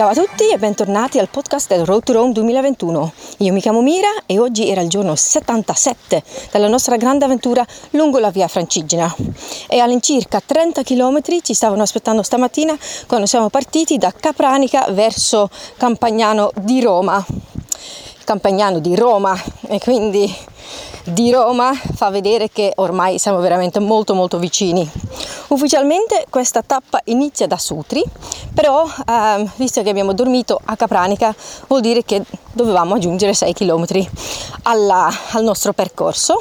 Ciao a tutti e bentornati al podcast del Road to Rome 2021. Io mi chiamo Mira e oggi era il giorno 77 della nostra grande avventura lungo la via Francigena e all'incirca 30 km ci stavano aspettando stamattina quando siamo partiti da Capranica verso Campagnano di Roma. Campagnano di Roma e quindi di Roma fa vedere che ormai siamo veramente molto molto vicini. Ufficialmente questa tappa inizia da Sutri, però ehm, visto che abbiamo dormito a Capranica vuol dire che dovevamo aggiungere 6 km alla, al nostro percorso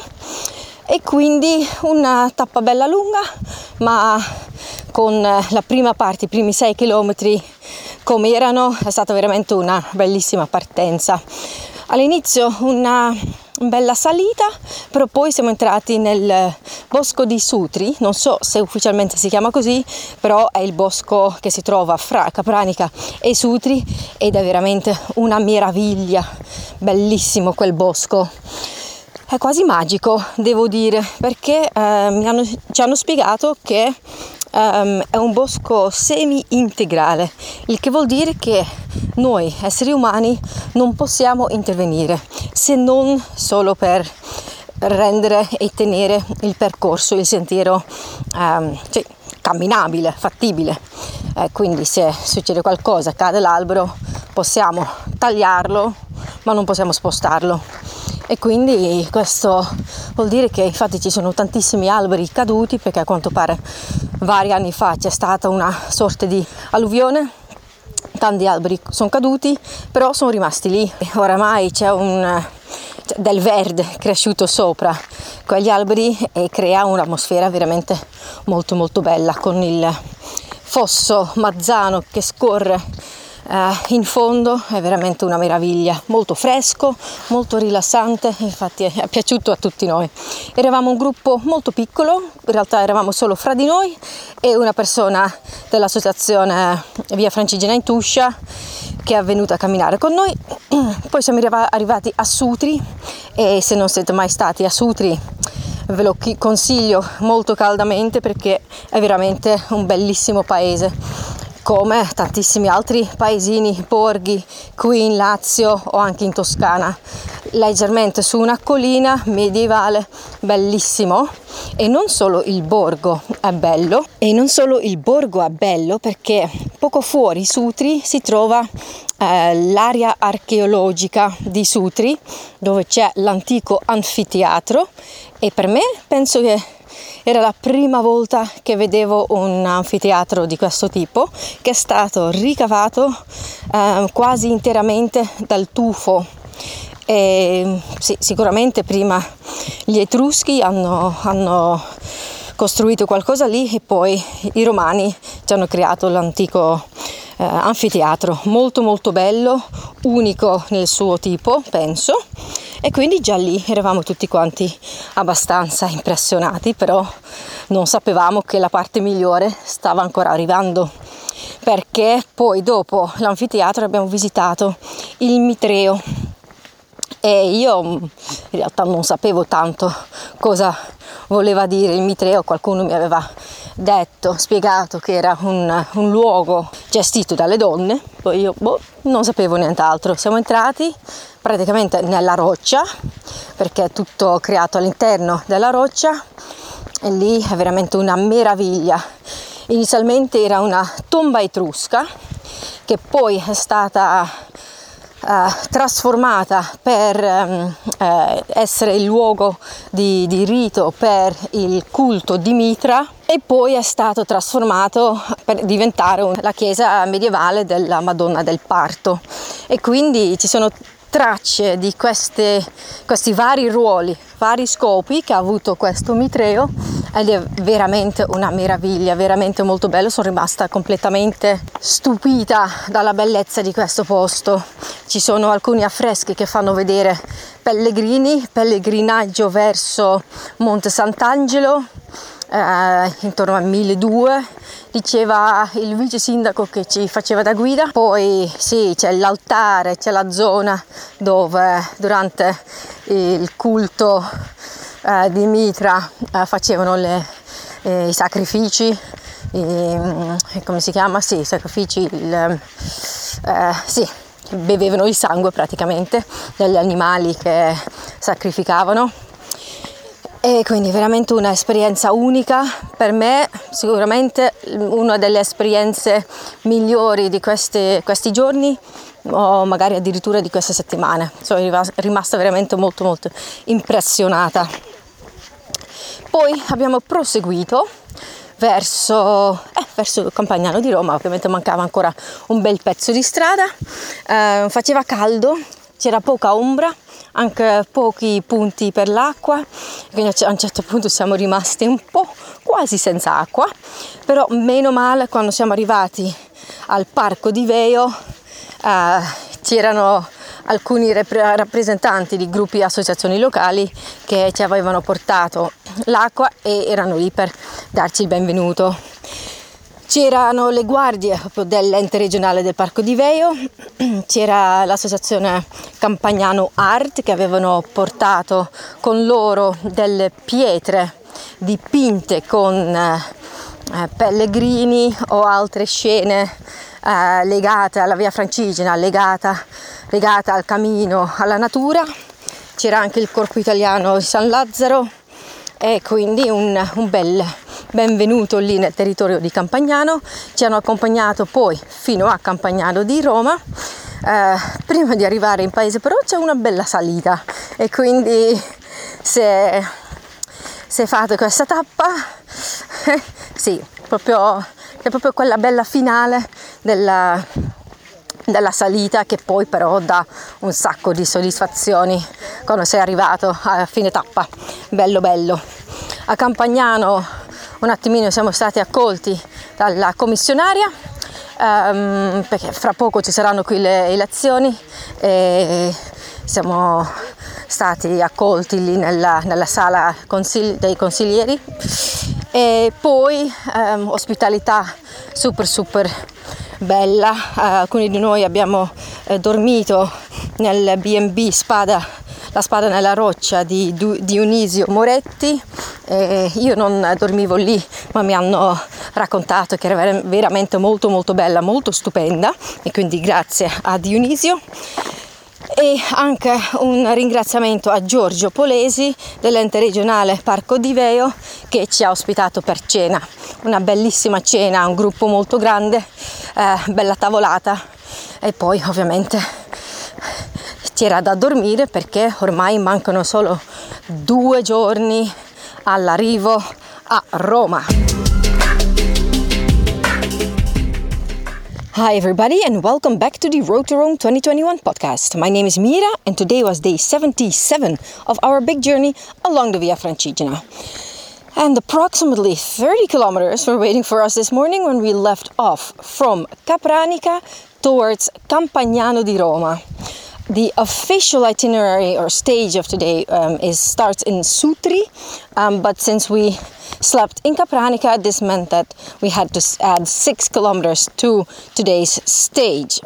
e quindi una tappa bella lunga ma con la prima parte, i primi 6 km come erano, è stata veramente una bellissima partenza. All'inizio una bella salita, però poi siamo entrati nel bosco di Sutri, non so se ufficialmente si chiama così, però è il bosco che si trova fra Capranica e Sutri ed è veramente una meraviglia, bellissimo quel bosco. È quasi magico, devo dire, perché eh, hanno, ci hanno spiegato che um, è un bosco semi-integrale, il che vuol dire che noi esseri umani non possiamo intervenire se non solo per rendere e tenere il percorso, il sentiero um, cioè, camminabile, fattibile. Eh, quindi se succede qualcosa, cade l'albero, possiamo tagliarlo, ma non possiamo spostarlo. E quindi questo vuol dire che infatti ci sono tantissimi alberi caduti perché a quanto pare vari anni fa c'è stata una sorta di alluvione. Tanti alberi sono caduti però sono rimasti lì. Oramai c'è un del verde cresciuto sopra quegli alberi e crea un'atmosfera veramente molto molto bella con il fosso mazzano che scorre eh, in fondo è veramente una meraviglia, molto fresco, molto rilassante, infatti è, è piaciuto a tutti noi. Eravamo un gruppo molto piccolo, in realtà eravamo solo fra di noi e una persona dell'associazione Via Francigena in Tuscia che è venuta a camminare con noi. Poi siamo arrivati a Sutri e se non siete mai stati a Sutri ve lo consiglio molto caldamente perché è veramente un bellissimo paese come tantissimi altri paesini, borghi qui in Lazio o anche in Toscana, leggermente su una collina medievale, bellissimo. E non solo il borgo è bello, e non solo il borgo è bello perché poco fuori Sutri si trova eh, l'area archeologica di Sutri dove c'è l'antico anfiteatro. E per me penso che era la prima volta che vedevo un anfiteatro di questo tipo che è stato ricavato eh, quasi interamente dal tufo. E, sì, sicuramente prima gli Etruschi hanno, hanno costruito qualcosa lì e poi i Romani ci hanno creato l'antico eh, anfiteatro, molto molto bello, unico nel suo tipo, penso e quindi già lì eravamo tutti quanti abbastanza impressionati, però non sapevamo che la parte migliore stava ancora arrivando. Perché poi dopo l'anfiteatro abbiamo visitato il Mitreo. E io in realtà non sapevo tanto cosa voleva dire il Mitreo, qualcuno mi aveva detto, spiegato che era un, un luogo gestito dalle donne, poi io boh, non sapevo nient'altro. Siamo entrati praticamente nella roccia, perché è tutto creato all'interno della roccia e lì è veramente una meraviglia. Inizialmente era una tomba etrusca che poi è stata trasformata per um, eh, essere il luogo di, di, rito per il culto di Mitra e poi è stato trasformato per diventare la chiesa medievale della Madonna del Parto. E quindi ci sono tracce di queste, questi vari ruoli, vari scopi che ha avuto questo mitreo ed è veramente una meraviglia, veramente molto bello. Sono rimasta completamente stupita dalla bellezza di questo posto. Ci sono alcuni affreschi che fanno vedere pellegrini, pellegrinaggio verso Monte Sant'Angelo, eh, intorno al 1200 diceva il vice sindaco che ci faceva da guida poi sì c'è l'altare c'è la zona dove durante il culto eh, di Mitra eh, facevano le, eh, i sacrifici i, come si chiama? sì i sacrifici il, eh, sì, bevevano il sangue praticamente degli animali che sacrificavano e quindi veramente un'esperienza unica per me, sicuramente una delle esperienze migliori di questi, questi giorni o magari addirittura di queste settimane. Sono rimasta veramente molto molto impressionata. Poi abbiamo proseguito verso, eh, verso Campagnano di Roma, ovviamente mancava ancora un bel pezzo di strada, eh, faceva caldo, c'era poca ombra, anche pochi punti per l'acqua, quindi a un certo punto siamo rimasti un po' quasi senza acqua, però meno male quando siamo arrivati al parco di Veo eh, c'erano alcuni rappresentanti di gruppi e associazioni locali che ci avevano portato l'acqua e erano lì per darci il benvenuto. C'erano le guardie dell'ente regionale del Parco di Veio, c'era l'associazione Campagnano Art che avevano portato con loro delle pietre dipinte con eh, pellegrini o altre scene eh, legate alla via Francigena, legata, legata al cammino, alla natura. C'era anche il corpo italiano di San Lazzaro e quindi un, un bel benvenuto lì nel territorio di Campagnano, ci hanno accompagnato poi fino a Campagnano di Roma. Eh, prima di arrivare in paese però c'è una bella salita e quindi se, se fate questa tappa sì, proprio, è proprio quella bella finale della, della salita che poi però dà un sacco di soddisfazioni quando sei arrivato a fine tappa. Bello bello. A Campagnano un attimino siamo stati accolti dalla commissionaria um, perché fra poco ci saranno qui le elezioni e siamo stati accolti lì nella, nella sala consigli, dei consiglieri. E poi um, ospitalità super super bella. Uh, alcuni di noi abbiamo eh, dormito nel B&B Spada la spada nella roccia di Dionisio Moretti. Eh, io non dormivo lì, ma mi hanno raccontato che era veramente molto molto bella, molto stupenda. E quindi grazie a Dionisio. E anche un ringraziamento a Giorgio Polesi dell'ente regionale Parco di Veo che ci ha ospitato per cena, una bellissima cena, un gruppo molto grande, eh, bella tavolata e poi ovviamente c'era da dormire perché ormai mancano solo due giorni all'arrivo a Roma. Hi, everybody, and welcome back to the Road to Rome 2021 podcast. My name is Mira, and today was day 77 of our big journey along the Via Francigena. And approximately 30 kilometers were waiting for us this morning when we left off from Capranica towards Campagnano di Roma the official itinerary or stage of today um, is starts in Sutri, um, but since we slept in Capranica, this meant that we had to add six kilometers to today's stage.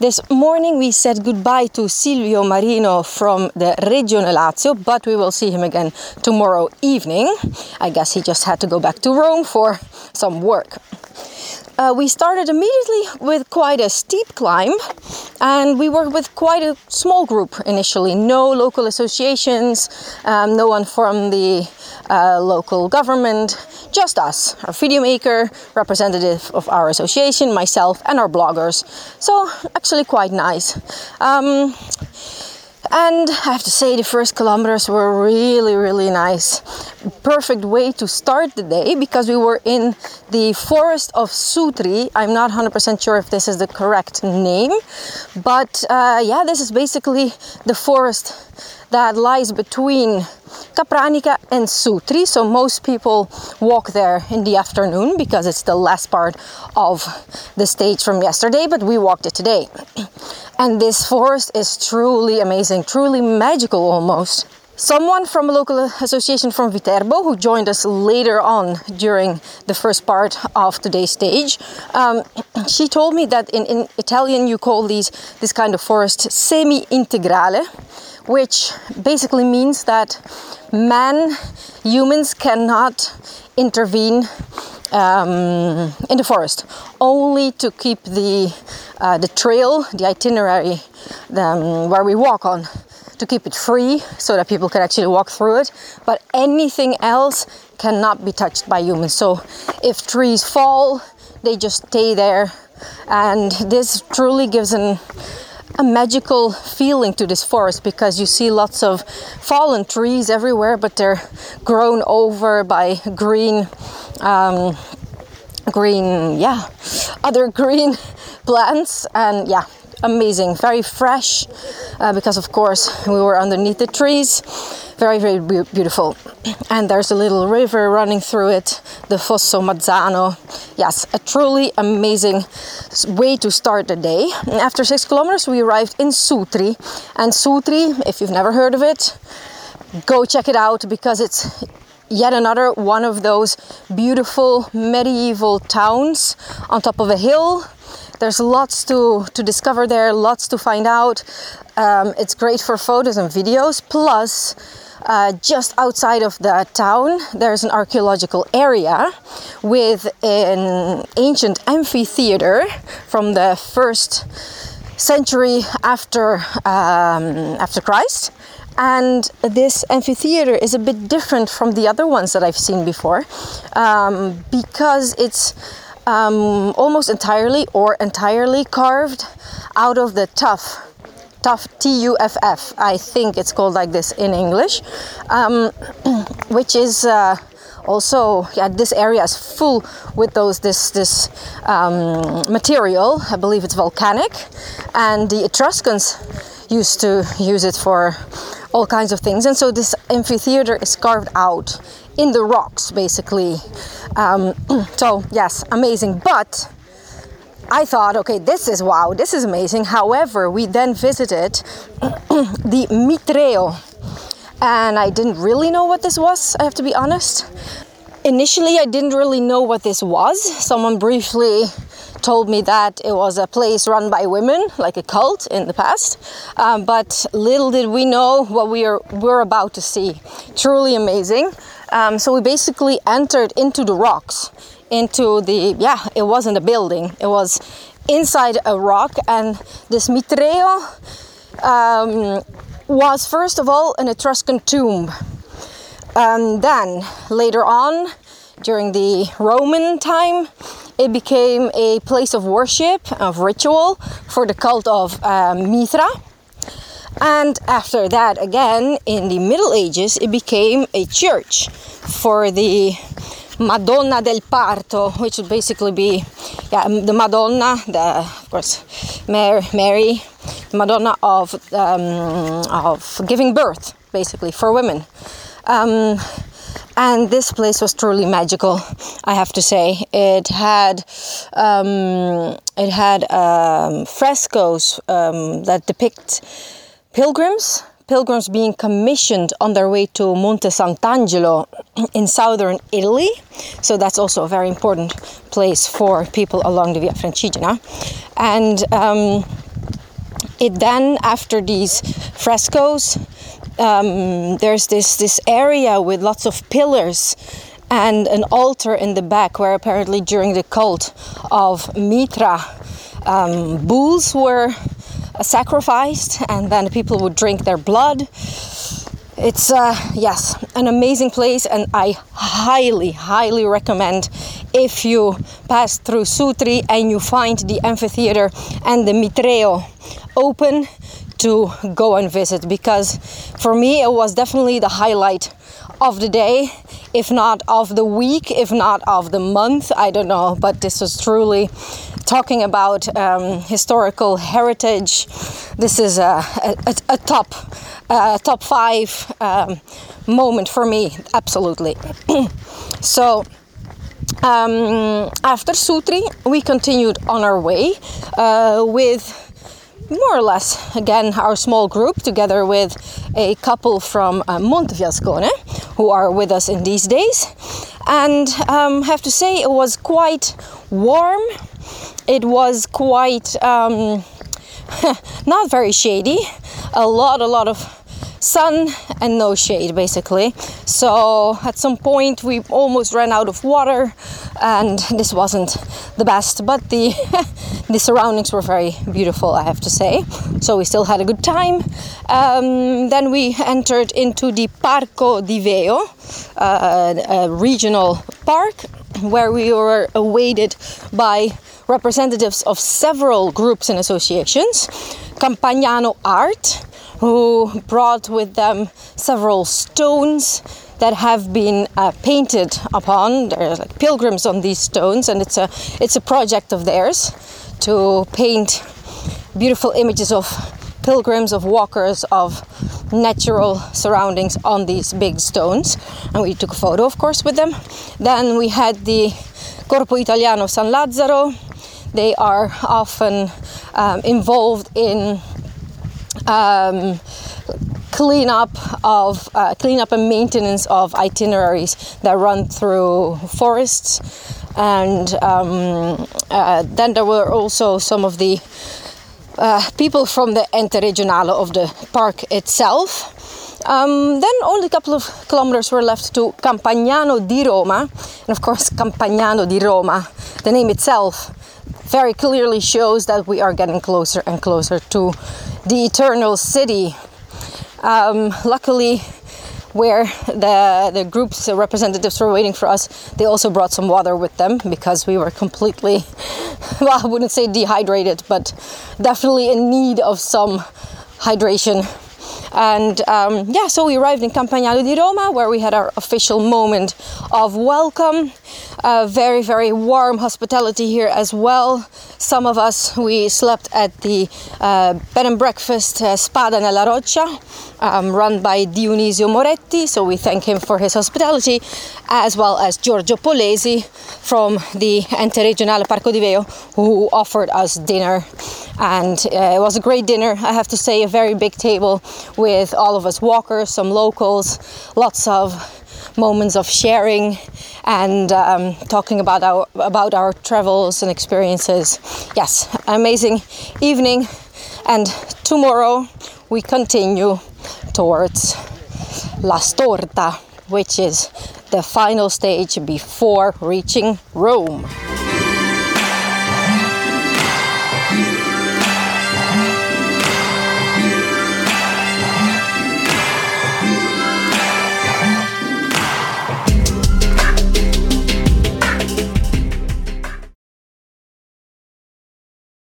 This morning we said goodbye to Silvio Marino from the Regione Lazio, but we will see him again tomorrow evening. I guess he just had to go back to Rome for some work. Uh, we started immediately with quite a steep climb and we were with quite a small group initially. No local associations um, no one from the uh, local government just us our video maker representative of our association myself and our bloggers. So actually quite nice. Um, and I have to say, the first kilometers were really, really nice. Perfect way to start the day because we were in the forest of Sutri. I'm not 100% sure if this is the correct name, but uh, yeah, this is basically the forest that lies between Capranica and Sutri. So most people walk there in the afternoon because it's the last part of the stage from yesterday, but we walked it today. And this forest is truly amazing, truly magical almost. Someone from a local association from Viterbo who joined us later on during the first part of today's stage, um, she told me that in, in Italian you call these this kind of forest semi-integrale, which basically means that man, humans cannot intervene um, in the forest, only to keep the uh, the trail, the itinerary, the, um, where we walk on, to keep it free so that people can actually walk through it. But anything else cannot be touched by humans. So if trees fall, they just stay there, and this truly gives an a magical feeling to this forest because you see lots of fallen trees everywhere, but they're grown over by green, um, green, yeah, other green plants, and yeah, amazing, very fresh uh, because, of course, we were underneath the trees. Very, very be- beautiful. And there's a little river running through it, the Fosso Mazzano. Yes, a truly amazing way to start the day. After six kilometers, we arrived in Sutri. And Sutri, if you've never heard of it, go check it out because it's yet another one of those beautiful medieval towns on top of a hill there's lots to, to discover there, lots to find out. Um, it's great for photos and videos. Plus, uh, just outside of the town, there's an archaeological area with an ancient amphitheater from the first century after um, after Christ. And this amphitheater is a bit different from the other ones that I've seen before um, because it's um, almost entirely or entirely carved out of the tuff. Tuff, T U F F, I think it's called like this in English, um, which is uh, also yeah this area is full with those this this um, material. I believe it's volcanic. And the etruscans used to use it for all kinds of things. And so this amphitheater is carved out in the rocks basically um, so yes amazing but I thought, okay, this is wow, this is amazing. However, we then visited the Mitreo, and I didn't really know what this was, I have to be honest. Initially, I didn't really know what this was. Someone briefly told me that it was a place run by women, like a cult in the past. Um, but little did we know what we are, were about to see. Truly amazing. Um, so we basically entered into the rocks, into the, yeah, it wasn't a building, it was inside a rock. And this Mitreo um, was, first of all, an Etruscan tomb. Um, then, later on, during the Roman time, it became a place of worship, of ritual for the cult of uh, Mithra. And after that, again, in the Middle Ages, it became a church for the Madonna del Parto, which would basically be yeah, the Madonna, the, of course, Mary, Mary Madonna of, um, of giving birth, basically, for women. Um, and this place was truly magical i have to say it had um, it had um, frescoes um, that depict pilgrims? Pilgrims being commissioned on their way to monte sant'angelo in southern italy. So that's also a very important place for people along the via francigena. And um, it then after these frescoes um, there's this this area with lots of pillars and an altar in the back where apparently during the cult of Mithra um, bulls were sacrificed and then people would drink their blood it's uh, yes an amazing place and i highly highly recommend if you pass through sutri and you find the amphitheater and the mitreo open to go and visit because for me it was definitely the highlight of the day, if not of the week, if not of the month. I don't know, but this was truly talking about um, historical heritage. This is a, a, a top top five um, moment for me, absolutely. so. Um, after Sutri, we continued on our way uh, with more or less again our small group together with a couple from uh, Montefiascone who are with us in these days and um, have to say it was quite warm it was quite um, not very shady a lot a lot of sun and no shade basically. So at some point we almost ran out of water and this wasn't the best, but the the surroundings were very beautiful, I have to say. So we still had a good time. Um, then we entered into the Parco di Veio, uh, a regional park where we were awaited by representatives of several groups and associations. Campagnano Art, who brought with them several stones that have been uh, painted upon. There are like pilgrims on these stones, and it's a it's a project of theirs to paint beautiful images of pilgrims, of walkers, of natural surroundings on these big stones. And we took a photo, of course, with them. Then we had the Corpo Italiano San Lazzaro. They are often um, involved in um, cleanup of uh, cleanup and maintenance of itineraries that run through forests, and um, uh, then there were also some of the uh, people from the ente regionale of the park itself. Um, then only a couple of kilometers were left to Campagnano di Roma, and of course Campagnano di Roma, the name itself very clearly shows that we are getting closer and closer to the eternal city. Um, luckily, where the, the group's representatives were waiting for us, they also brought some water with them because we were completely, well, I wouldn't say dehydrated, but definitely in need of some hydration. And um, yeah, so we arrived in Campagnano di Roma where we had our official moment of welcome. Very, very warm hospitality here as well. Some of us, we slept at the uh, bed and breakfast uh, Spada nella Roccia, um, run by Dionisio Moretti. So we thank him for his hospitality, as well as Giorgio Polesi from the Ente Regionale Parco di Veio, who offered us dinner. And uh, it was a great dinner, I have to say, a very big table with all of us walkers, some locals, lots of moments of sharing and um, talking about our about our travels and experiences. Yes, amazing evening, and tomorrow we continue towards La Storta, which is the final stage before reaching Rome.